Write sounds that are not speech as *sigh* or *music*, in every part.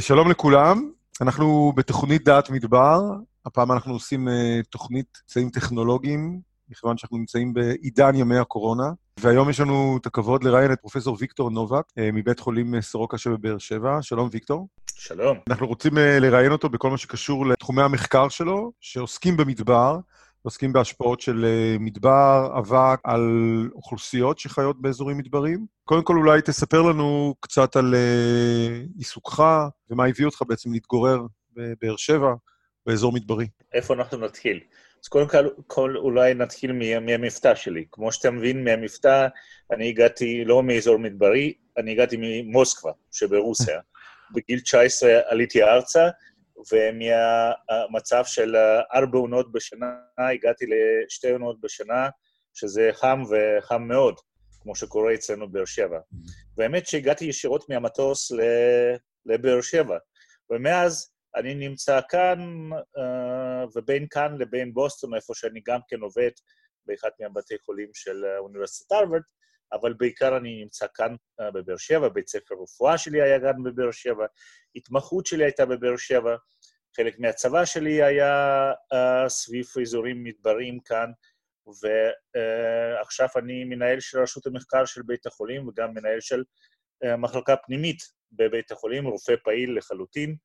שלום לכולם, אנחנו בתוכנית דעת מדבר, הפעם אנחנו עושים uh, תוכנית אמצעים טכנולוגיים, מכיוון שאנחנו נמצאים בעידן ימי הקורונה, והיום יש לנו את הכבוד לראיין את פרופסור ויקטור נובק uh, מבית חולים uh, סורוקה שבבאר שבע. שלום, ויקטור. שלום. אנחנו רוצים uh, לראיין אותו בכל מה שקשור לתחומי המחקר שלו, שעוסקים במדבר, עוסקים בהשפעות של uh, מדבר, אבק, על אוכלוסיות שחיות באזורים מדבריים. קודם כל, אולי תספר לנו קצת על uh, עיסוקך ומה הביא אותך בעצם להתגורר בבאר שבע, באזור מדברי. איפה אנחנו נתחיל? אז קודם כל, כל אולי נתחיל מהמבטא שלי. כמו שאתה מבין מהמבטא, אני הגעתי לא מאזור מדברי, אני הגעתי ממוסקבה שברוסיה. *laughs* בגיל 19 עליתי ארצה, ומהמצב של ארבע עונות בשנה הגעתי לשתי עונות בשנה, שזה חם וחם מאוד, כמו שקורה אצלנו בבאר שבע. והאמת שהגעתי ישירות מהמטוס לבאר שבע, ומאז אני נמצא כאן, ובין כאן לבין בוסטון, איפה שאני גם כן עובד באחד מהבתי חולים של אוניברסיטת הרווארד, אבל בעיקר אני נמצא כאן uh, בבאר שבע, בית ספר רפואה שלי היה גם בבאר שבע, התמחות שלי הייתה בבאר שבע, חלק מהצבא שלי היה uh, סביב אזורים מדבריים כאן, ועכשיו uh, אני מנהל של רשות המחקר של בית החולים וגם מנהל של uh, מחלקה פנימית בבית החולים, רופא פעיל לחלוטין,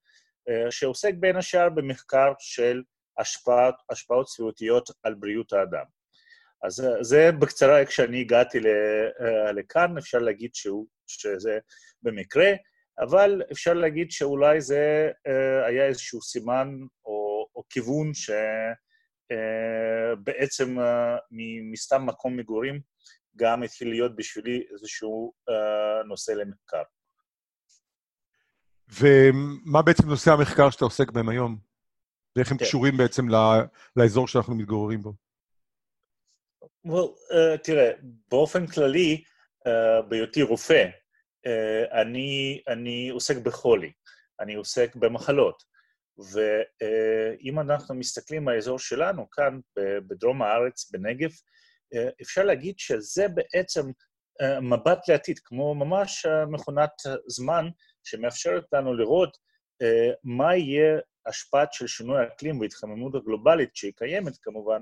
uh, שעוסק בין השאר במחקר של השפעות, השפעות סביבתיות על בריאות האדם. אז זה בקצרה איך שאני הגעתי לכאן, אפשר להגיד שהוא, שזה במקרה, אבל אפשר להגיד שאולי זה היה איזשהו סימן או, או כיוון שבעצם מסתם מקום מגורים גם התחיל להיות בשבילי איזשהו נושא למחקר. ומה בעצם נושא המחקר שאתה עוסק בהם היום? ואיך הם כן. קשורים בעצם לאזור שאנחנו מתגוררים בו? well, uh, תראה, באופן כללי, uh, בהיותי רופא, אני, אני עוסק בחולי, אני עוסק במחלות. ואם uh, אנחנו מסתכלים על האזור שלנו, כאן בדרום הארץ, בנגב, uh, אפשר להגיד שזה בעצם מבט לעתיד, כמו ממש מכונת זמן שמאפשרת לנו לראות מה יהיה השפעת של שינוי האקלים וההתחממות הגלובלית, שהיא קיימת כמובן,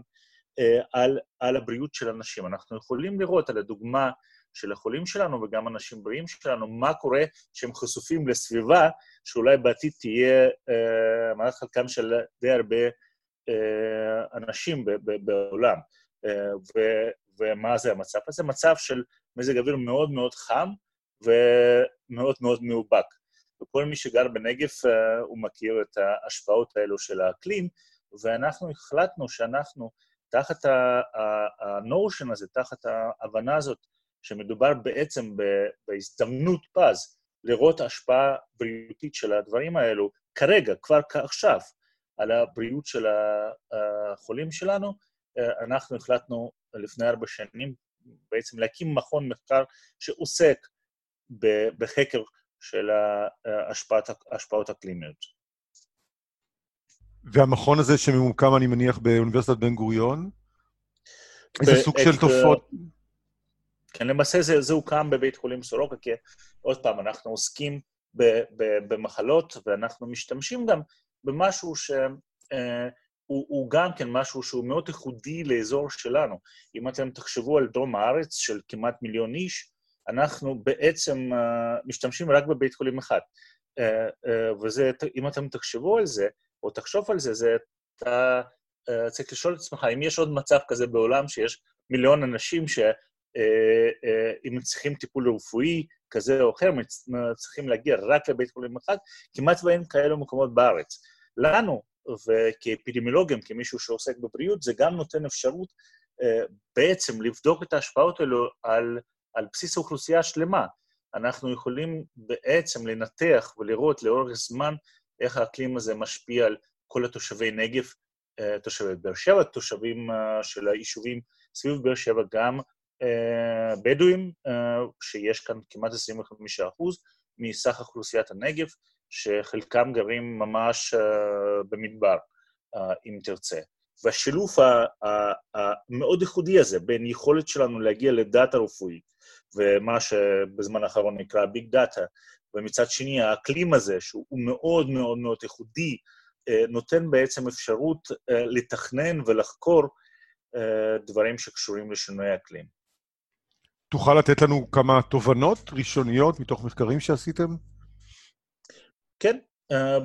אה, על, על הבריאות של אנשים. אנחנו יכולים לראות על הדוגמה של החולים שלנו וגם אנשים בריאים שלנו, מה קורה כשהם חשופים לסביבה שאולי בעתיד תהיה אה, מנת חלקם של די הרבה אה, אנשים ב, ב, בעולם. אה, ו, ומה זה המצב הזה? מצב של מזג אוויר מאוד מאוד חם ומאוד מאוד מאובק. וכל מי שגר בנגב, אה, הוא מכיר את ההשפעות האלו של האקלים, ואנחנו החלטנו שאנחנו תחת הנושן הזה, תחת ההבנה הזאת, שמדובר בעצם בהזדמנות פז לראות השפעה בריאותית של הדברים האלו, כרגע, כבר עכשיו, על הבריאות של החולים שלנו, אנחנו החלטנו לפני ארבע שנים בעצם להקים מכון מחקר שעוסק בחקר של ההשפעות אקלימיות. והמכון הזה שממוקם, אני מניח, באוניברסיטת בן גוריון? איזה סוג של תופעות? כן, למעשה זה, זה הוקם בבית חולים סורוקה, כי עוד פעם, אנחנו עוסקים ב, ב, במחלות, ואנחנו משתמשים גם במשהו שהוא אה, גם כן משהו שהוא מאוד ייחודי לאזור שלנו. אם אתם תחשבו על דרום הארץ של כמעט מיליון איש, אנחנו בעצם אה, משתמשים רק בבית חולים אחד. אה, אה, וזה, אם אתם תחשבו על זה, או תחשוב על זה, זה אתה uh, צריך לשאול את עצמך, אם יש עוד מצב כזה בעולם שיש מיליון אנשים שאם uh, uh, צריכים טיפול רפואי כזה או אחר, צריכים להגיע רק לבית חולים אחד, כמעט ואין כאלו מקומות בארץ. לנו, וכאפידמיולוגים, כמישהו שעוסק בבריאות, זה גם נותן אפשרות uh, בעצם לבדוק את ההשפעות האלו על, על בסיס אוכלוסייה שלמה. אנחנו יכולים בעצם לנתח ולראות לאורך זמן איך האקלים הזה משפיע על כל התושבי נגב, אה, תושבי באר שבע, תושבים אה, של היישובים סביב באר שבע, גם אה, בדואים, שיש כאן כמעט 25 אחוז מסך אוכלוסיית הנגב, שחלקם גרים ממש במדבר, אם תרצה. והשילוב המאוד ייחודי הזה בין יכולת שלנו להגיע לדאטה רפואית, ומה שבזמן האחרון נקרא ביג דאטה, ומצד שני האקלים הזה, שהוא מאוד מאוד מאוד ייחודי, נותן בעצם אפשרות לתכנן ולחקור דברים שקשורים לשינוי אקלים. תוכל לתת לנו כמה תובנות ראשוניות מתוך מחקרים שעשיתם? כן,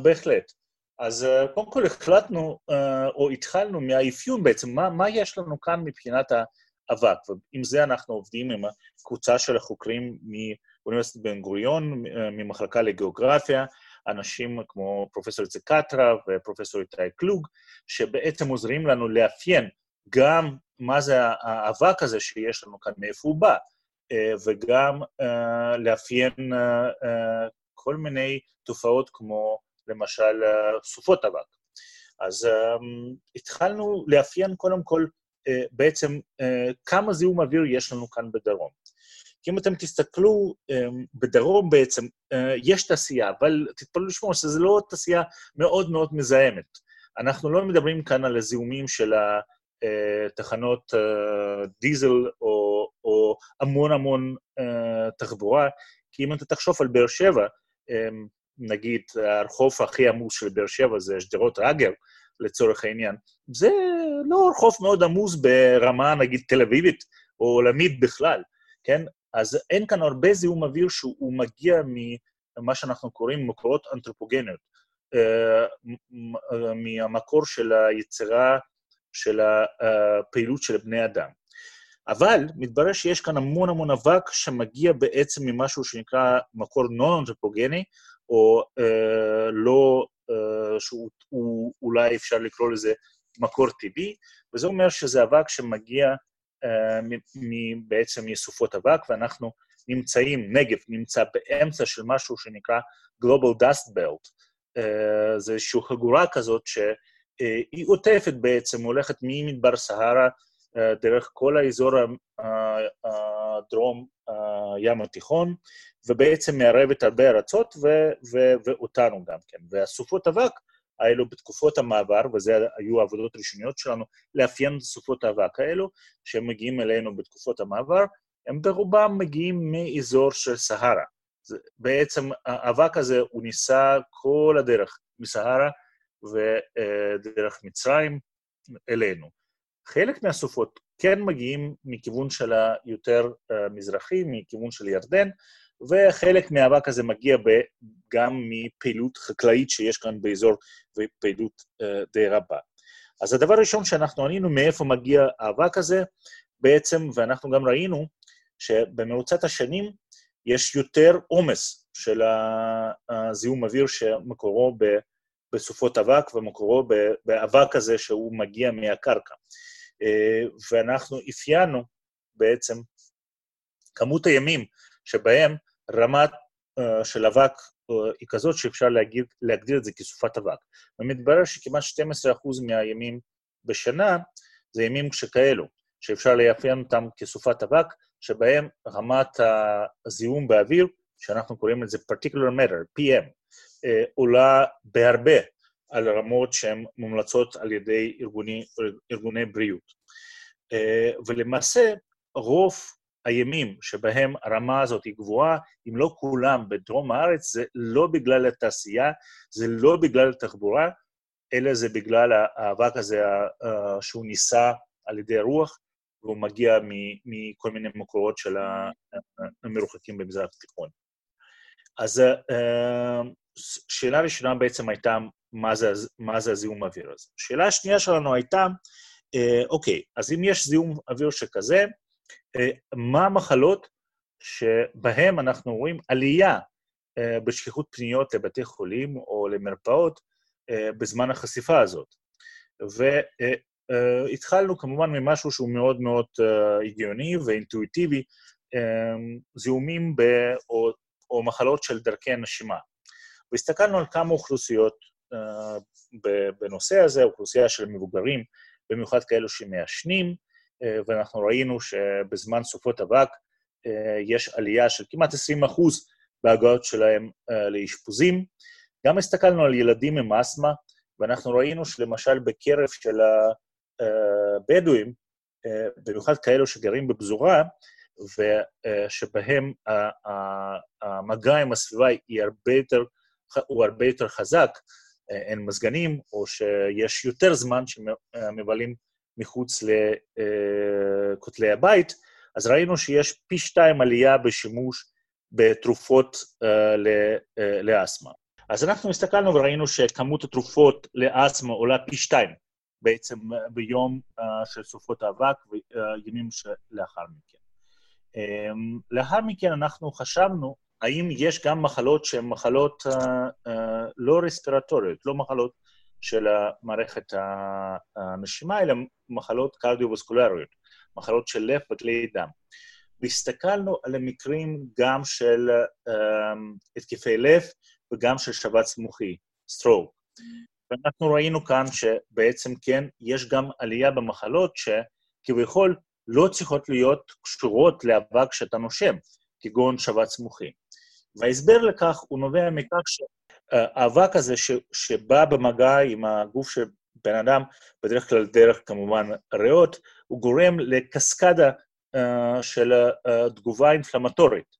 בהחלט. אז קודם כל החלטנו, או התחלנו מהאפיון בעצם, מה, מה יש לנו כאן מבחינת האבק, ועם זה אנחנו עובדים עם הקבוצה של החוקרים מאוניברסיטת בן גוריון, ממחלקה לגיאוגרפיה, אנשים כמו פרופסור איציק קטרה ופרופסור איתי קלוג, שבעצם עוזרים לנו לאפיין גם מה זה האבק הזה שיש לנו כאן, מאיפה הוא בא, וגם לאפיין כל מיני תופעות כמו למשל סופות אבק. אז התחלנו לאפיין קודם כל בעצם כמה זיהום אוויר יש לנו כאן בדרום. כי אם אתם תסתכלו, בדרום בעצם יש תעשייה, אבל תתפלאו לשמוע שזו לא תעשייה מאוד מאוד מזהמת. אנחנו לא מדברים כאן על הזיהומים של התחנות דיזל או, או המון המון תחבורה, כי אם אתה תחשוב על באר שבע, נגיד הרחוב הכי עמוס של באר שבע זה שדרות רגר, לצורך העניין, זה לא רחוב מאוד עמוס ברמה, נגיד, תל אביבית או עולמית בכלל, כן? אז אין כאן הרבה זיהום אוויר שהוא מגיע ממה שאנחנו קוראים מקורות אנתרופוגניות, מהמקור של היצירה של הפעילות של בני אדם. אבל מתברר שיש כאן המון המון אבק שמגיע בעצם ממשהו שנקרא מקור נון-אנתרופוגני, או אה, לא, אה, שהוא אולי אפשר לקרוא לזה מקור טבעי, וזה אומר שזה אבק שמגיע אה, מ, בעצם מסופות אבק, ואנחנו נמצאים, נגב נמצא באמצע של משהו שנקרא Global Dust Belt. אה, זה איזושהי חגורה כזאת שהיא עוטפת בעצם, הולכת ממדבר סהרה אה, דרך כל האזור הדרום הים התיכון, ובעצם מערבת הרבה ארצות ו- ו- ואותנו גם כן. והסופות אבק האלו בתקופות המעבר, וזה היו העבודות הראשוניות שלנו, לאפיין את סופות האבק האלו, שהם מגיעים אלינו בתקופות המעבר, הם ברובם מגיעים מאזור של סהרה. בעצם האבק הזה, הוא ניסה כל הדרך מסהרה ודרך מצרים אלינו. חלק מהסופות כן מגיעים מכיוון של היותר מזרחי, מכיוון של ירדן, וחלק מהאבק הזה מגיע גם מפעילות חקלאית שיש כאן באזור, ופעילות די רבה. אז הדבר הראשון שאנחנו ענינו מאיפה מגיע האבק הזה, בעצם, ואנחנו גם ראינו שבמרוצת השנים יש יותר עומס של הזיהום אוויר שמקורו בסופות אבק ומקורו באבק הזה שהוא מגיע מהקרקע. אה, ואנחנו אפיינו בעצם כמות הימים שבהם רמת uh, של אבק uh, היא כזאת שאפשר להגיד, להגדיר את זה כסופת אבק. ומתברר שכמעט 12% מהימים בשנה זה ימים שכאלו, שאפשר לאפיין אותם כסופת אבק, שבהם רמת הזיהום באוויר, שאנחנו קוראים לזה particular matter, PM, עולה בהרבה על רמות שהן מומלצות על ידי ארגוני, ארגוני בריאות. אה, ולמעשה, רוב הימים שבהם הרמה הזאת היא גבוהה, אם לא כולם בדרום הארץ, זה לא בגלל התעשייה, זה לא בגלל התחבורה, אלא זה בגלל האבק הזה שהוא נישא על ידי הרוח, והוא מגיע מכל מיני מקורות של המרוחקים במזרח התיכון. אז אה, שאלה ראשונה בעצם הייתה, מה זה, מה זה הזיהום האוויר הזה? השאלה השנייה שלנו הייתה, אה, אוקיי, אז אם יש זיהום אוויר שכזה, אה, מה המחלות שבהן אנחנו רואים עלייה אה, בשכיחות פניות לבתי חולים או למרפאות בזמן החשיפה הזאת? והתחלנו כמובן ממשהו שהוא מאוד מאוד הגיוני ואינטואיטיבי, זיהומים ב, או, או מחלות של דרכי הנשימה. והסתכלנו על כמה אוכלוסיות uh, בנושא הזה, אוכלוסייה של מבוגרים, במיוחד כאלו שמעשנים, uh, ואנחנו ראינו שבזמן סופות אבק uh, יש עלייה של כמעט 20 אחוז בהגעות שלהם לאשפוזים. גם הסתכלנו על ילדים עם אסתמה, ואנחנו ראינו שלמשל בקרב של הבדואים, במיוחד כאלו שגרים בפזורה, ושבהם המגע עם הסביבה היא הרבה יותר, הוא הרבה יותר חזק, אין מזגנים, או שיש יותר זמן שמבלים מחוץ לכותלי הבית, אז ראינו שיש פי שתיים עלייה בשימוש בתרופות לאסתמה. אז אנחנו הסתכלנו וראינו שכמות התרופות לאסתמה עולה פי שתיים בעצם ביום של סופות האבק וימים שלאחר מכן. לאחר מכן אנחנו חשבנו האם יש גם מחלות שהן מחלות לא רספירטוריות, לא מחלות של מערכת הנשימה, אלא מחלות קרדיו-וסקולריות, מחלות של לב וכלי דם. והסתכלנו על המקרים גם של התקפי לב וגם של שבץ מוחי, סטרוק. ואנחנו ראינו כאן שבעצם כן, יש גם עלייה במחלות שכביכול לא צריכות להיות קשורות לאבק שאתה נושם, כגון שבץ מוחי. וההסבר לכך הוא נובע מכך שהאבק הזה ש, שבא במגע עם הגוף של בן אדם, בדרך כלל דרך כמובן ריאות, הוא גורם לקסקדה uh, של uh, תגובה אינפלמטורית,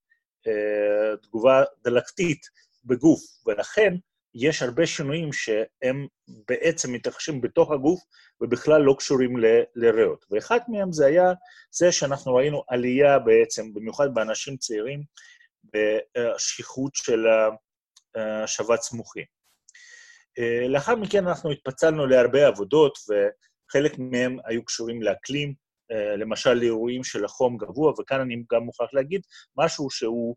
uh, תגובה דלקתית בגוף, ולכן יש הרבה שינויים שהם בעצם מתרחשים בתוך הגוף ובכלל לא קשורים ל- לריאות. ואחד מהם זה היה זה שאנחנו ראינו עלייה בעצם, במיוחד באנשים צעירים, בשכיחות של שבץ מוחי. לאחר מכן אנחנו התפצלנו להרבה עבודות, וחלק מהם היו קשורים לאקלים, למשל לאירועים של החום גבוה, וכאן אני גם מוכרח להגיד משהו שהוא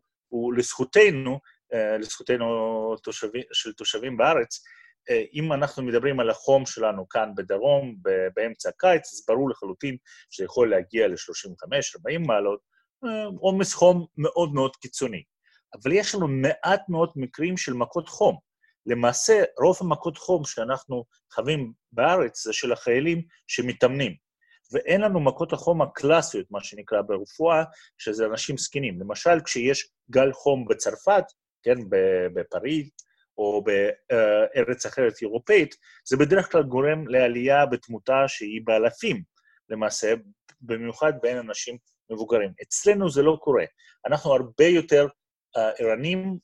לזכותנו, לזכותנו תושבים, של תושבים בארץ, אם אנחנו מדברים על החום שלנו כאן בדרום, באמצע הקיץ, אז ברור לחלוטין שיכול להגיע ל-35-40 מעלות, עומס חום מאוד מאוד קיצוני. אבל יש לנו מעט מאוד מקרים של מכות חום. למעשה, רוב המכות חום שאנחנו חווים בארץ זה של החיילים שמתאמנים. ואין לנו מכות החום הקלאסיות, מה שנקרא ברפואה, שזה אנשים זקנים. למשל, כשיש גל חום בצרפת, כן, בפריז, או בארץ אחרת אירופאית, זה בדרך כלל גורם לעלייה בתמותה שהיא באלפים, למעשה, במיוחד בין אנשים מבוגרים. אצלנו זה לא קורה. אנחנו הרבה יותר ערנים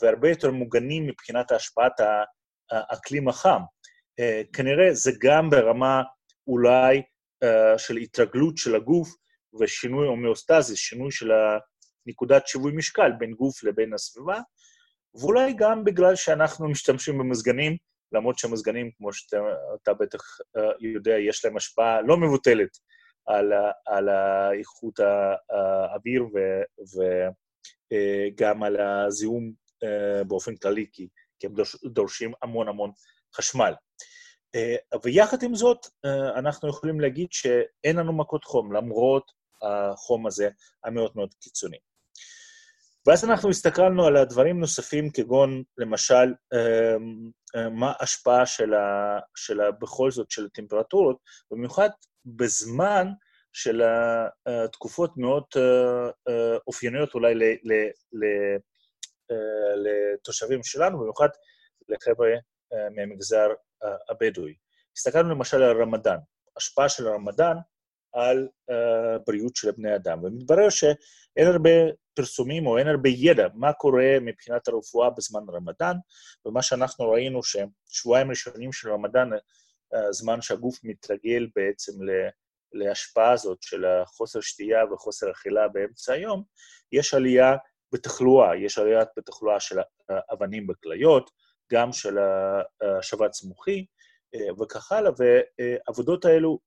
והרבה יותר מוגנים מבחינת השפעת האקלים החם. כנראה זה גם ברמה אולי של התרגלות של הגוף ושינוי הומאוסטזיס, שינוי של נקודת שיווי משקל בין גוף לבין הסביבה, ואולי גם בגלל שאנחנו משתמשים במזגנים, למרות שהמזגנים, כמו שאתה בטח יודע, יש להם השפעה לא מבוטלת על, על איכות האוויר וגם על הזיהום באופן כללי, כי, הם דורשים המון המון חשמל. ויחד עם זאת, אנחנו יכולים להגיד שאין לנו מכות חום, למרות החום הזה המאוד מאוד קיצוני. ואז אנחנו הסתכלנו על הדברים נוספים, כגון, למשל, מה ההשפעה של, של ה, בכל זאת, של הטמפרטורות, במיוחד בזמן של התקופות מאוד אופייניות אולי ל, ל, ל, לתושבים שלנו, במיוחד לחבר'ה מהמגזר הבדואי. הסתכלנו למשל על רמדאן, השפעה של הרמדאן על בריאות של בני אדם, ומתברר שאין הרבה פרסומים או אין הרבה ידע מה קורה מבחינת הרפואה בזמן רמדאן, ומה שאנחנו ראינו ששבועיים ראשונים של רמדאן, זמן שהגוף מתרגל בעצם להשפעה הזאת של החוסר שתייה וחוסר אכילה באמצע היום, יש עלייה בתחלואה, יש עלייה בתחלואה של אבנים בכליות, גם של השבץ מוחי וכך הלאה, והעבודות האלו,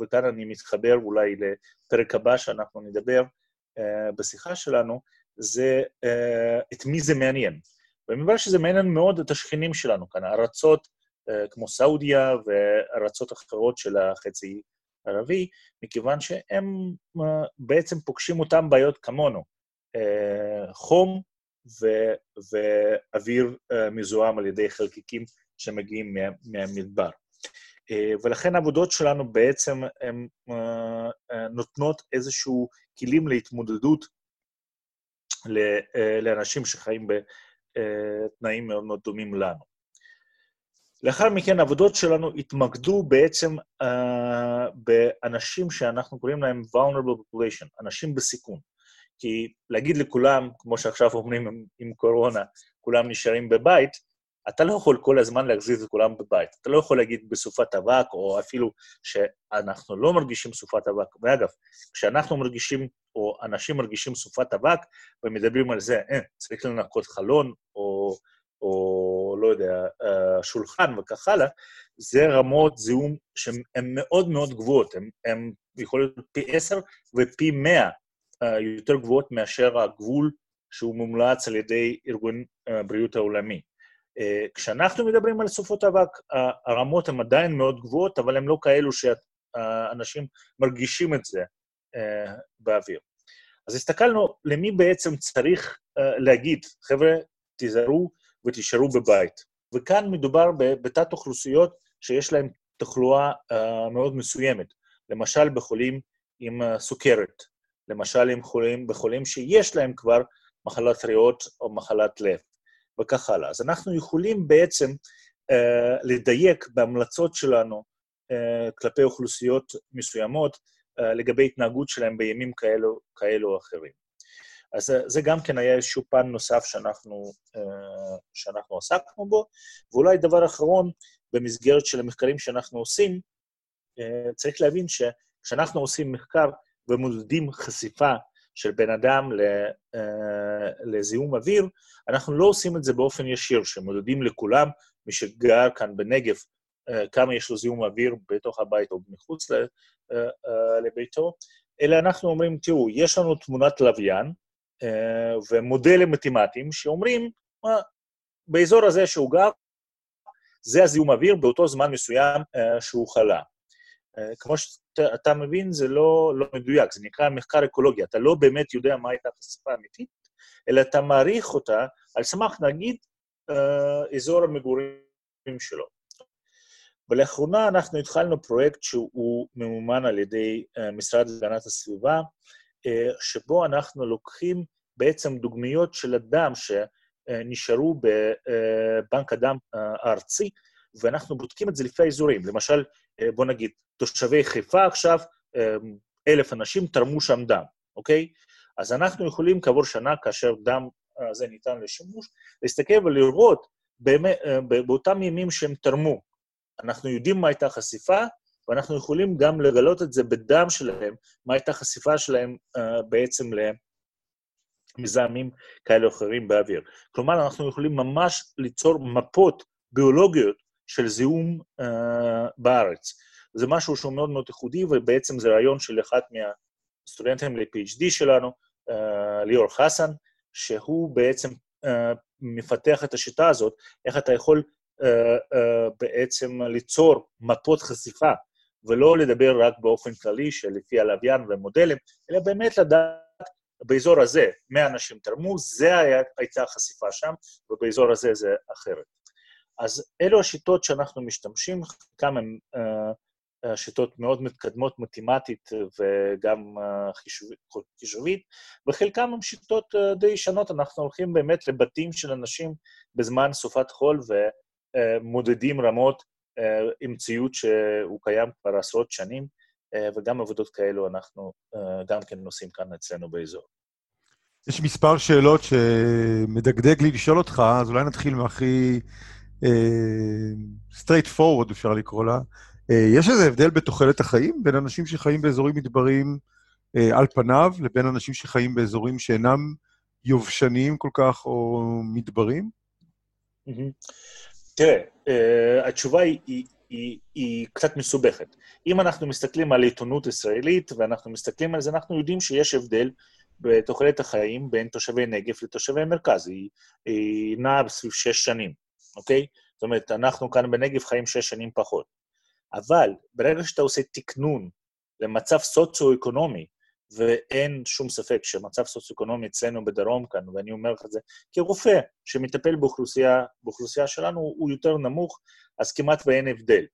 וכאן אני מתחבר אולי לפרק הבא שאנחנו נדבר, בשיחה שלנו, זה את מי זה מעניין. ומבחינת שזה מעניין מאוד את השכנים שלנו כאן, ארצות כמו סעודיה וארצות אחרות של החצי הערבי, מכיוון שהם בעצם פוגשים אותם בעיות כמונו, חום ו- ואוויר מזוהם על ידי חלקיקים שמגיעים מה- מהמדבר. ולכן העבודות שלנו בעצם הן נותנות איזשהו כלים להתמודדות לאנשים שחיים בתנאים מאוד מאוד דומים לנו. לאחר מכן, העבודות שלנו התמקדו בעצם uh, באנשים שאנחנו קוראים להם vulnerable population, אנשים בסיכון. כי להגיד לכולם, כמו שעכשיו אומרים עם, עם קורונה, כולם נשארים בבית, אתה לא יכול כל הזמן להחזיר את כולם בבית. אתה לא יכול להגיד בסופת אבק, או אפילו שאנחנו לא מרגישים סופת אבק. ואגב, כשאנחנו מרגישים, או אנשים מרגישים סופת אבק, ומדברים על זה, אה, צריך לנקות חלון, או, או לא יודע, אה, שולחן וכך הלאה, זה רמות זיהום שהן מאוד מאוד גבוהות. הן יכולות להיות פי עשר ופי מאה אה, יותר גבוהות מאשר הגבול שהוא מומלץ על ידי ארגון הבריאות העולמי. אה, כשאנחנו מדברים על סופות אבק, הרמות הן עדיין מאוד גבוהות, אבל הן לא כאלו שאנשים מרגישים את זה אה, באוויר. אז הסתכלנו למי בעצם צריך אה, להגיד, חבר'ה, תיזהרו ותישארו בבית. וכאן מדובר בתת אוכלוסיות שיש להן תחלואה מאוד מסוימת. למשל, בחולים עם סוכרת, למשל, עם חולים, בחולים שיש להם כבר מחלת ריאות או מחלת לב. וכך הלאה. אז אנחנו יכולים בעצם uh, לדייק בהמלצות שלנו uh, כלפי אוכלוסיות מסוימות uh, לגבי התנהגות שלהם בימים כאלו, כאלו או אחרים. אז זה גם כן היה איזשהו פן נוסף שאנחנו, uh, שאנחנו עסקנו בו. ואולי דבר אחרון, במסגרת של המחקרים שאנחנו עושים, uh, צריך להבין שכשאנחנו עושים מחקר ומודדים חשיפה של בן אדם אה, לזיהום אוויר, אנחנו לא עושים את זה באופן ישיר, שמודדים לכולם, מי שגר כאן בנגב, אה, כמה יש לו זיהום אוויר בתוך הבית או מחוץ אה, לביתו, אלא אנחנו אומרים, תראו, יש לנו תמונת לוויין ומודלים מתמטיים שאומרים, באזור הזה שהוא גר, זה הזיהום אוויר באותו זמן מסוים שהוא חלה. כמו שאתה מבין, זה לא, לא מדויק, זה נקרא מחקר אקולוגי. אתה לא באמת יודע מה הייתה החשיפה האמיתית, אלא אתה מעריך אותה על סמך, נגיד, אה, אזור המגורים שלו. ולאחרונה אנחנו התחלנו פרויקט שהוא ממומן על ידי אה, משרד להגנת הסביבה, אה, שבו אנחנו לוקחים בעצם דוגמיות של אדם שנשארו בבנק הדם הארצי, ואנחנו בודקים את זה לפי האזורים. למשל, בוא נגיד, תושבי חיפה עכשיו, אלף אנשים תרמו שם דם, אוקיי? אז אנחנו יכולים כעבור שנה, כאשר דם הזה ניתן לשימוש, להסתכל ולראות באמת, באותם ימים שהם תרמו. אנחנו יודעים מה הייתה חשיפה, ואנחנו יכולים גם לגלות את זה בדם שלהם, מה הייתה חשיפה שלהם uh, בעצם למזהמים כאלה או אחרים באוויר. כלומר, אנחנו יכולים ממש ליצור מפות ביולוגיות של זיהום uh, בארץ. זה משהו שהוא מאוד מאוד ייחודי, ובעצם זה רעיון של אחד מהסטודנטים ל-PhD שלנו, uh, ליאור חסן, שהוא בעצם uh, מפתח את השיטה הזאת, איך אתה יכול uh, uh, בעצם ליצור מפות חשיפה, ולא לדבר רק באופן כללי שלפי הלוויין ומודלים, אלא באמת לדעת באזור הזה 100 אנשים תרמו, היה, הייתה החשיפה שם, ובאזור הזה זה אחרת. אז אלו השיטות שאנחנו משתמשים, חלקם הן uh, שיטות מאוד מתקדמות מתמטית וגם אה, חישובית, וחלקם הן שיטות אה, די ישנות. אנחנו הולכים באמת לבתים של אנשים בזמן סופת חול ומודדים רמות אה, עם ציוד שהוא קיים כבר עשרות שנים, וגם עבודות כאלו אנחנו גם כן עושים כאן אצלנו באזור. יש מספר שאלות שמדגדג לי לשאול אותך, אז אולי נתחיל מהכי straight forward, אפשר לקרוא לה. אה, יש איזה הבדל בתוחלת החיים בין אנשים שחיים באזורים מדבריים אה, על פניו לבין אנשים שחיים באזורים שאינם יובשניים כל כך או מדברים? תראה, uh, התשובה היא, היא, היא, היא קצת מסובכת. אם אנחנו מסתכלים על עיתונות ישראלית ואנחנו מסתכלים על זה, אנחנו יודעים שיש הבדל בתוחלת החיים בין תושבי נגב לתושבי מרכז. היא, היא נעה סביב שש שנים, אוקיי? זאת אומרת, אנחנו כאן בנגב חיים שש שנים פחות. אבל ברגע שאתה עושה תקנון למצב סוציו-אקונומי, ואין שום ספק שמצב סוציו-אקונומי אצלנו בדרום כאן, ואני אומר לך את זה כרופא שמטפל באוכלוסייה, באוכלוסייה שלנו, הוא יותר נמוך, אז כמעט ואין הבדל.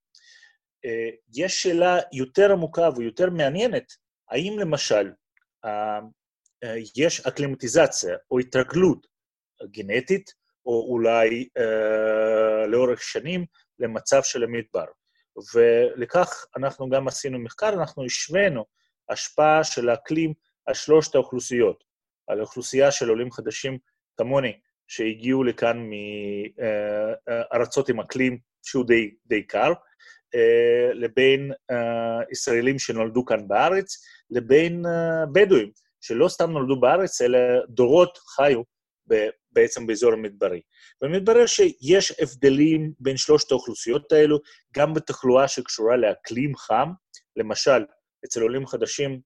אה, יש שאלה יותר עמוקה ויותר מעניינת, האם למשל אה, אה, יש אקלימטיזציה או התרגלות גנטית, או אולי לאורך שנים, למצב של המדבר. ולכך אנחנו גם עשינו מחקר, אנחנו השווינו השפעה של האקלים על שלושת האוכלוסיות, על אוכלוסייה של עולים חדשים כמוני, שהגיעו לכאן מארצות עם אקלים שהוא די, די קר, לבין ישראלים שנולדו כאן בארץ, לבין בדואים, שלא סתם נולדו בארץ, אלא דורות חיו בעצם באזור המדברי. ומתברר שיש הבדלים בין שלושת האוכלוסיות האלו, גם בתחלואה שקשורה לאקלים חם, למשל, אצל עולים חדשים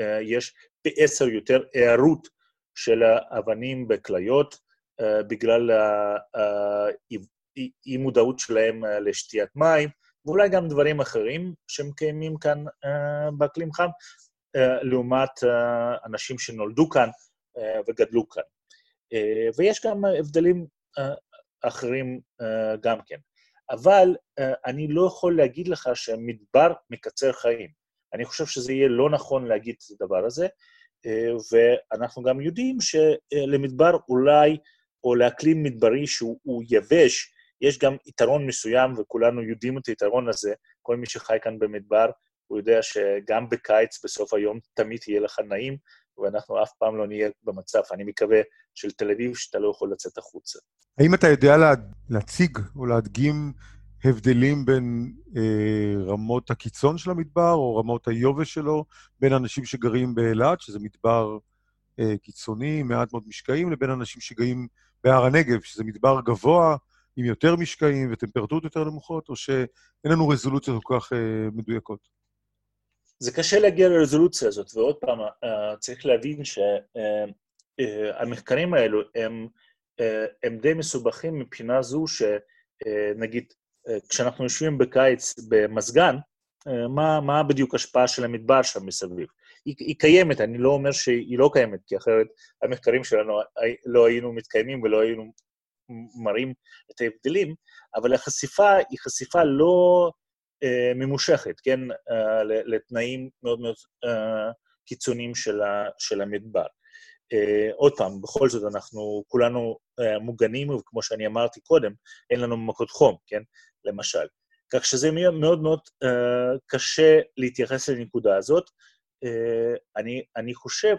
אה, יש פי עשר יותר הערות של האבנים בכליות, אה, בגלל האי-מודעות שלהם אה, לשתיית מים, ואולי גם דברים אחרים שהם קיימים כאן באקלים חם, לעומת אנשים שנולדו כאן וגדלו כאן. ויש גם הבדלים אחרים גם כן. אבל אני לא יכול להגיד לך שהמדבר מקצר חיים. אני חושב שזה יהיה לא נכון להגיד את הדבר הזה, ואנחנו גם יודעים שלמדבר אולי, או לאקלים מדברי שהוא יבש, יש גם יתרון מסוים, וכולנו יודעים את היתרון הזה. כל מי שחי כאן במדבר, הוא יודע שגם בקיץ, בסוף היום, תמיד יהיה לך נעים, ואנחנו אף פעם לא נהיה במצב, אני מקווה, של תל אביב, שאתה לא יכול לצאת החוצה. האם אתה יודע לה, להציג או להדגים הבדלים בין אה, רמות הקיצון של המדבר, או רמות היובש שלו, בין אנשים שגרים באילת, שזה מדבר אה, קיצוני, מעט מאוד משקעים, לבין אנשים שגרים בהר הנגב, שזה מדבר גבוה, עם יותר משקעים וטמפרטורות יותר נמוכות, או שאין לנו רזולוציות כל כך אה, מדויקות? זה קשה להגיע לרזולוציה הזאת, ועוד פעם, אה, צריך להבין שהמחקרים אה, האלו הם, אה, הם די מסובכים מבחינה זו שנגיד, כשאנחנו יושבים בקיץ במזגן, מה, מה בדיוק ההשפעה של המדבר שם מסביב? היא, היא קיימת, אני לא אומר שהיא לא קיימת, כי אחרת המחקרים שלנו לא היינו מתקיימים ולא היינו מראים את ההבדלים, אבל החשיפה היא חשיפה לא אה, ממושכת, כן, אה, לתנאים מאוד מאוד אה, קיצוניים של, של המדבר. עוד פעם, בכל זאת, אנחנו כולנו מוגנים, וכמו שאני אמרתי קודם, אין לנו מכות חום, כן, למשל. כך שזה מאוד מאוד קשה להתייחס לנקודה הזאת. אני, אני חושב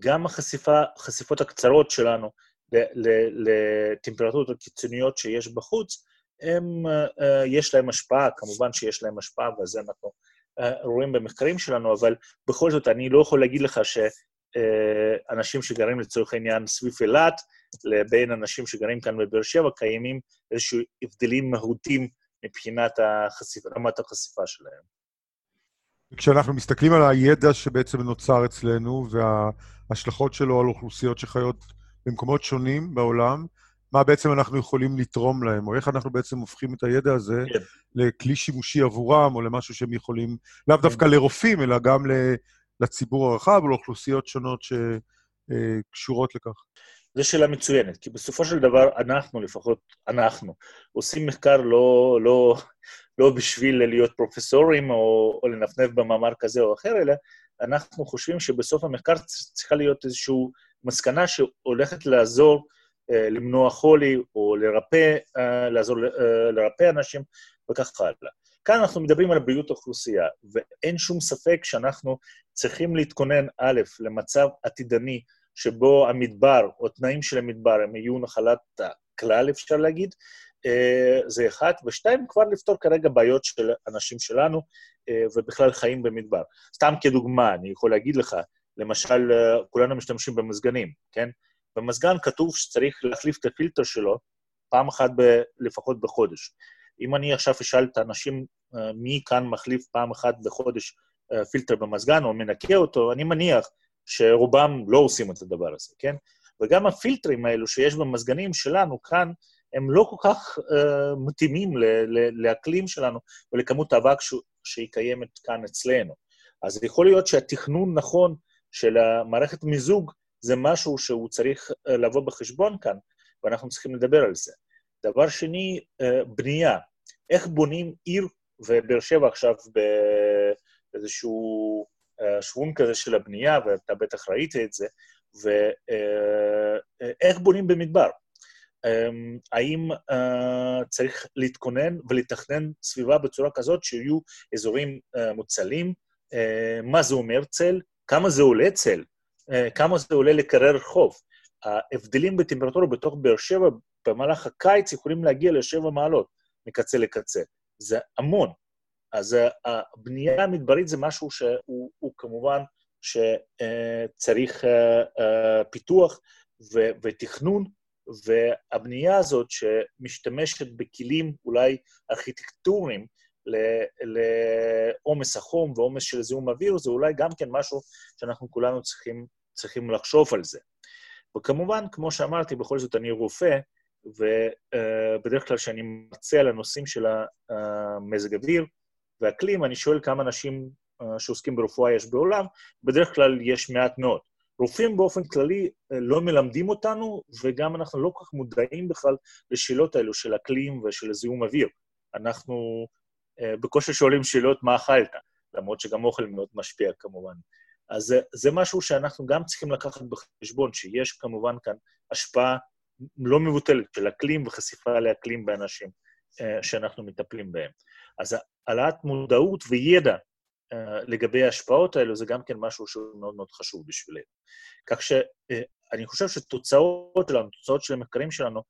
שגם החשיפה, החשיפות הקצרות שלנו לטמפרטורות הקיצוניות שיש בחוץ, הם, אה, יש להם השפעה, כמובן שיש להם השפעה, וזה אנחנו אה, רואים במחקרים שלנו, אבל בכל זאת, אני לא יכול להגיד לך אה, שגרים לצורך העניין סביב אילת, לבין אנשים שגרים כאן בבאר שבע, קיימים איזשהו הבדלים מהותיים מבחינת החשיפה, רמת החשיפה שלהם. כשאנחנו מסתכלים על הידע שבעצם נוצר אצלנו וההשלכות שלו על אוכלוסיות שחיות במקומות שונים בעולם, מה בעצם אנחנו יכולים לתרום להם, או איך אנחנו בעצם הופכים את הידע הזה כן. לכלי שימושי עבורם, או למשהו שהם יכולים, לאו. דווקא לרופאים, אלא גם לציבור הרחב, או לאוכלוסיות שונות שקשורות אה, לכך. זו שאלה מצוינת, כי בסופו של דבר אנחנו, לפחות אנחנו, עושים מחקר לא, לא, לא בשביל להיות פרופסורים או, או לנפנף במאמר כזה או אחר, אלא אנחנו חושבים שבסוף המחקר צריכה להיות איזושהי מסקנה שהולכת לעזור אה, למנוע חולי או לרפא, אה, לעזור אה, לרפא אנשים וכך הלאה. כאן אנחנו מדברים על בריאות האוכלוסייה, ואין שום ספק שאנחנו צריכים להתכונן, א', למצב עתידני שבו המדבר, או תנאים של המדבר, הם יהיו נחלת הכלל, אפשר להגיד, זה אחד, ושתיים, כבר לפתור כרגע בעיות של אנשים שלנו, ובכלל חיים במדבר. סתם כדוגמה, אני יכול להגיד לך, למשל, כולנו משתמשים במזגנים, כן? במזגן כתוב שצריך להחליף את הפילטר שלו פעם אחת ב, לפחות בחודש. אם אני עכשיו אשאל את האנשים אה, מי כאן מחליף פעם אחת בחודש אה, פילטר במזגן או מנקה אותו, אני מניח שרובם לא עושים את הדבר הזה, כן? וגם הפילטרים האלו שיש במזגנים שלנו כאן, הם לא כל כך uh, מתאימים לאקלים שלנו ולכמות האבק שהיא קיימת כאן אצלנו. אז יכול להיות שהתכנון נכון של המערכת מיזוג זה משהו שהוא צריך לבוא בחשבון כאן, ואנחנו צריכים לדבר על זה. דבר שני, אה, בנייה. איך בונים עיר, ובאר שבע עכשיו באיזשהו אה, שוונג כזה של הבנייה, ואתה בטח ראית את זה, ואיך בונים במדבר. האם צריך להתכונן ולתכנן סביבה בצורה כזאת שיהיו אזורים מוצלים? מה זה אומר צל? כמה זה עולה צל? כמה זה עולה לקרר חוף. ההבדלים בטמפרטורה בתוך באר שבע במהלך הקיץ יכולים להגיע לשבע מעלות מקצה לקצה. זה המון. אז הבנייה המדברית זה משהו שהוא כמובן שצריך פיתוח ותכנון, והבנייה הזאת שמשתמשת בכלים אולי ארכיטקטוריים לעומס החום ועומס של זיהום אוויר, זה אולי גם כן משהו שאנחנו כולנו צריכים, צריכים לחשוב על זה. וכמובן, כמו שאמרתי, בכל זאת אני רופא, ובדרך כלל כשאני מרצה על הנושאים של המזג אוויר והאקלים, אני שואל כמה אנשים שעוסקים ברפואה יש בעולם, בדרך כלל יש מעט מאוד. רופאים באופן כללי לא מלמדים אותנו, וגם אנחנו לא כל כך מודעים בכלל לשאלות האלו של אקלים ושל זיהום אוויר. אנחנו בקושי שואלים שאלות מה אכלת, למרות שגם אוכל מאוד משפיע כמובן. אז זה, זה משהו שאנחנו גם צריכים לקחת בחשבון, שיש כמובן כאן השפעה לא מבוטלת של אקלים וחשיפה לאקלים באנשים uh, שאנחנו מטפלים בהם. אז העלאת מודעות וידע uh, לגבי ההשפעות האלו זה גם כן משהו שהוא מאוד מאוד חשוב בשבילנו. כך שאני uh, חושב שתוצאות שלנו, תוצאות של המחקרים שלנו,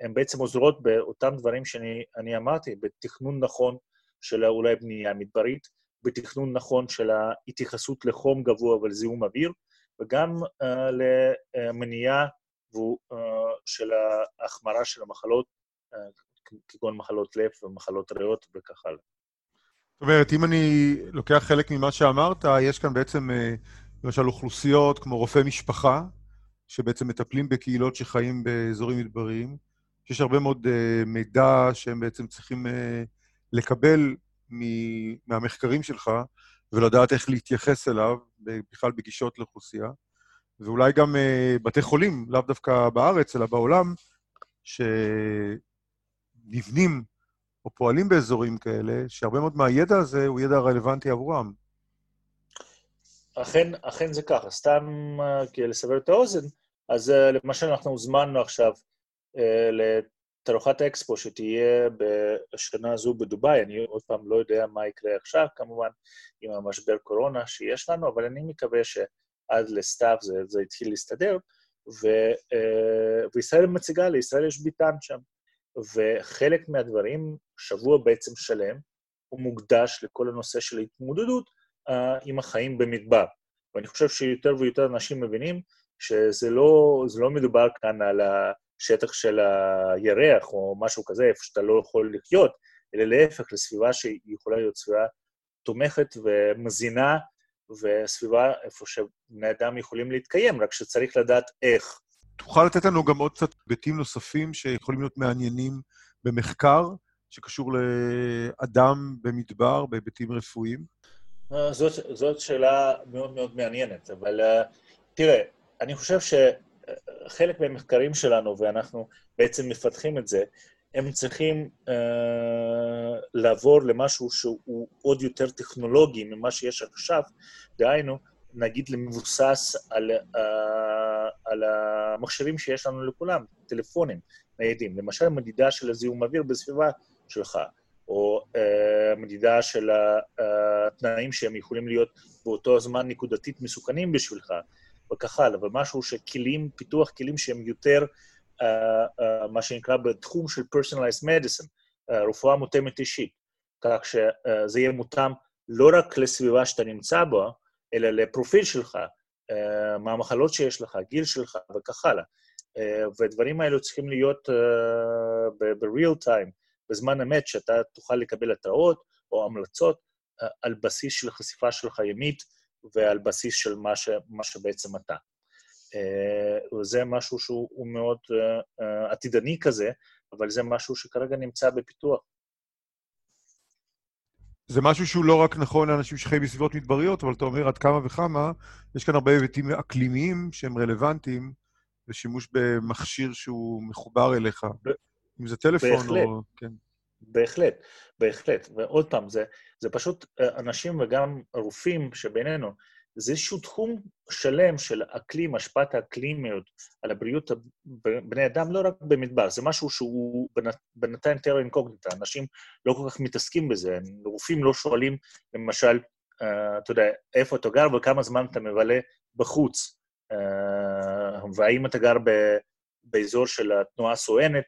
הן בעצם עוזרות באותם דברים שאני אמרתי, בתכנון נכון של אולי בנייה מדברית, בתכנון נכון של ההתייחסות לחום גבוה ולזיהום אוויר, וגם uh, למניעה uh, של ההחמרה של המחלות, uh, כגון מחלות לב ומחלות ריאות וכך הלאה. זאת אומרת, אם אני לוקח חלק ממה שאמרת, יש כאן בעצם, למשל, אוכלוסיות כמו רופאי משפחה, שבעצם מטפלים בקהילות שחיים באזורים מדבריים, שיש הרבה מאוד מידע שהם בעצם צריכים לקבל מהמחקרים שלך, ולדעת איך להתייחס אליו, בכלל בגישות לאוכלוסייה. ואולי גם uh, בתי חולים, לאו דווקא בארץ, אלא בעולם, שנבנים או פועלים באזורים כאלה, שהרבה מאוד מהידע הזה הוא ידע רלוונטי עבורם. אכן, אכן זה ככה. סתם uh, לסבר את האוזן, אז uh, למשל אנחנו הוזמנו עכשיו uh, תערוכת אקספו שתהיה בשנה הזו בדובאי, אני עוד פעם לא יודע מה יקרה עכשיו, כמובן, עם המשבר קורונה שיש לנו, אבל אני מקווה שעד לסתיו זה, זה יתחיל להסתדר, ו, אה, וישראל מציגה, לישראל יש ביטן שם. וחלק מהדברים, שבוע בעצם שלם, הוא מוקדש לכל הנושא של ההתמודדות uh, עם החיים במדבר. ואני חושב שיותר ויותר אנשים מבינים שזה לא, לא מדובר כאן על ה... שטח של הירח או משהו כזה, איפה שאתה לא יכול לחיות, אלא להפך, לסביבה שהיא יכולה להיות סביבה תומכת ומזינה, וסביבה איפה שבני אדם יכולים להתקיים, רק שצריך לדעת איך. תוכל לתת לנו גם עוד קצת היבטים נוספים שיכולים להיות מעניינים במחקר, שקשור לאדם במדבר, בהיבטים רפואיים? אה, זאת, זאת שאלה מאוד מאוד מעניינת, אבל uh, תראה, אני חושב ש... חלק מהמחקרים שלנו, ואנחנו בעצם מפתחים את זה, הם צריכים uh, לעבור למשהו שהוא עוד יותר טכנולוגי ממה שיש עכשיו, דהיינו, נגיד למבוסס על, uh, על המכשירים שיש לנו לכולם, טלפונים ניידים, למשל מדידה של הזיהום אוויר בסביבה שלך, או uh, מדידה של התנאים שהם יכולים להיות באותו זמן נקודתית מסוכנים בשבילך, וכך הלאה, ומשהו שכלים, פיתוח כלים שהם יותר, uh, מה שנקרא בתחום של personalized medicine, uh, רפואה מותאמת אישית, כך שזה יהיה מותאם לא רק לסביבה שאתה נמצא בה, אלא לפרופיל שלך, מה המחלות שיש לך, גיל שלך וכך הלאה. והדברים האלו צריכים להיות ב-real time, בזמן אמת, שאתה תוכל לקבל התראות או המלצות על בסיס של חשיפה שלך ימית, ועל בסיס של מה, ש, מה שבעצם אתה. Uh, וזה משהו שהוא מאוד uh, uh, עתידני כזה, אבל זה משהו שכרגע נמצא בפיתוח. זה משהו שהוא לא רק נכון לאנשים שחיים בסביבות מדבריות, אבל אתה אומר עד כמה וכמה, יש כאן הרבה היבטים אקלימיים שהם רלוונטיים לשימוש במכשיר שהוא מחובר אליך. ב- אם זה טלפון בהחלט. או... כן. בהחלט, בהחלט. ועוד פעם, זה, זה פשוט אה, אנשים וגם רופאים שבינינו, זה איזשהו תחום שלם של אקלים, השפעת האקלימיות על הבריאות בני אדם, לא רק במדבר, זה משהו שהוא בינתיים טרם אינקוגניטה, אנשים לא כל כך מתעסקים בזה, רופאים לא שואלים, למשל, uh, אתה יודע, איפה אתה גר וכמה זמן אתה מבלה בחוץ, והאם אתה גר באזור של התנועה הסואנת,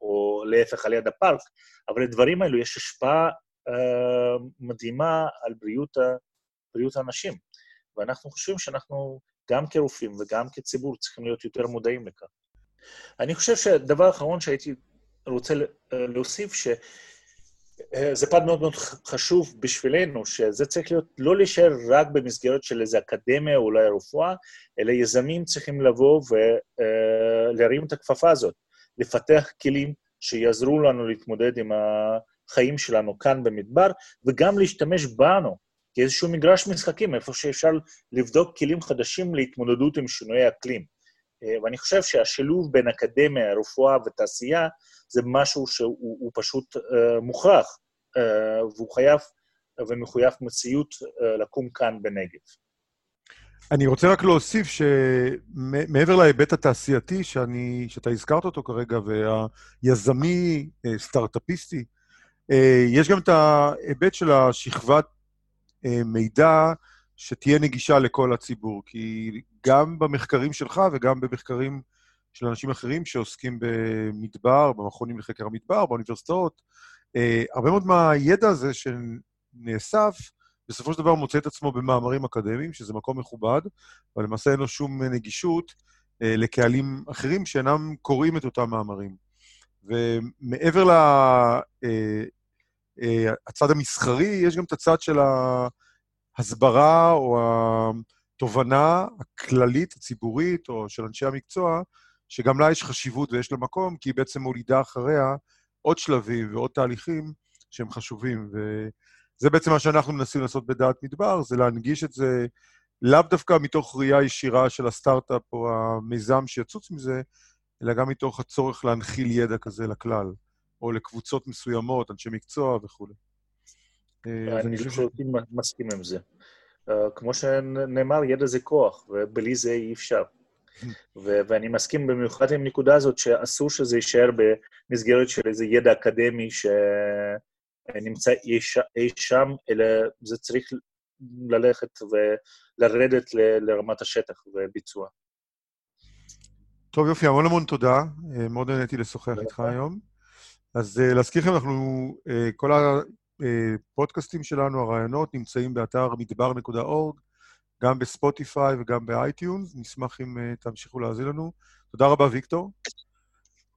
או להפך על יד הפארק, אבל לדברים האלו יש השפעה מדהימה על בריאות, בריאות האנשים. ואנחנו חושבים שאנחנו, גם כרופאים וגם כציבור, צריכים להיות יותר מודעים לכך. אני חושב שהדבר האחרון שהייתי רוצה להוסיף, ש... אה, פרט מאוד מאוד חשוב בשבילנו, שזה צריך להיות, לא להישאר רק במסגרת של איזו אקדמיה, או אולי רפואה, אלא יזמים צריכים לבוא ולהרים אה, את הכפפה הזאת, לפתח כלים שיעזרו לנו להתמודד עם החיים שלנו כאן במדבר, וגם להשתמש בנו כאיזשהו מגרש משחקים, איפה שאפשר לבדוק כלים חדשים להתמודדות עם שינויי אקלים. אה, ואני חושב שהשילוב בין אקדמיה, רפואה ותעשייה זה משהו שהוא פשוט uh, מוכרח, uh, והוא חייב ומחויב מציאות uh, לקום כאן בנגב. אני רוצה רק להוסיף שמעבר להיבט התעשייתי שאני, שאתה הזכרת אותו כרגע, והיזמי, סטארט-אפיסטי, יש גם את ההיבט של השכבת מידע שתהיה נגישה לכל הציבור, כי גם במחקרים שלך וגם במחקרים של אנשים אחרים שעוסקים במדבר, במכונים לחקר המדבר, באוניברסיטאות, אה, הרבה מאוד מהידע הזה שנאסף, בסופו של דבר מוצא את עצמו במאמרים אקדמיים, שזה מקום מכובד, אבל למעשה אין לו שום נגישות אה, לקהלים אחרים שאינם קוראים את אותם מאמרים. ומעבר אה, המסחרי, יש גם את הצד של ההסברה או התובנה הכללית, הציבורית, או של אנשי המקצוע, שגם לה יש חשיבות ויש לה מקום, כי היא בעצם מולידה אחריה עוד שלבים ועוד תהליכים שהם חשובים. וזה בעצם מה שאנחנו מנסים לעשות בדעת מדבר, זה להנגיש את זה לאו דווקא מתוך ראייה ישירה של הסטארט-אפ או המיזם שיצוץ מזה, אלא גם מתוך הצורך להנחיל ידע כזה לכלל, או לקבוצות מסוימות, אנשי מקצוע וכו'. אה, אני לחלוטין מסכים עם זה. אה, כמו שנאמר, ידע זה כוח, ובלי זה אי אפשר. ו- ואני מסכים במיוחד עם הנקודה הזאת שאסור שזה יישאר במסגרת של איזה ידע אקדמי שנמצא אי, ש- אי שם, אלא זה צריך ללכת ולרדת ל- לרמת השטח וביצוע. טוב, יופי, המון המון תודה. אה, מאוד נהניתי לשוחח איתך היום. אז אה, להזכיר לכם, אנחנו, אה, כל הפודקאסטים שלנו, הרעיונות, נמצאים באתר מדבר.org. גם ב Spotify וגם ב iTunes. נשמח אם אה, תמשיכו להאזין לנו. תודה רבה, ויקטור.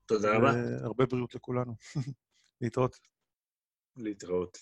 תודה רבה. הרבה בריאות לכולנו. *laughs* להתראות. להתראות.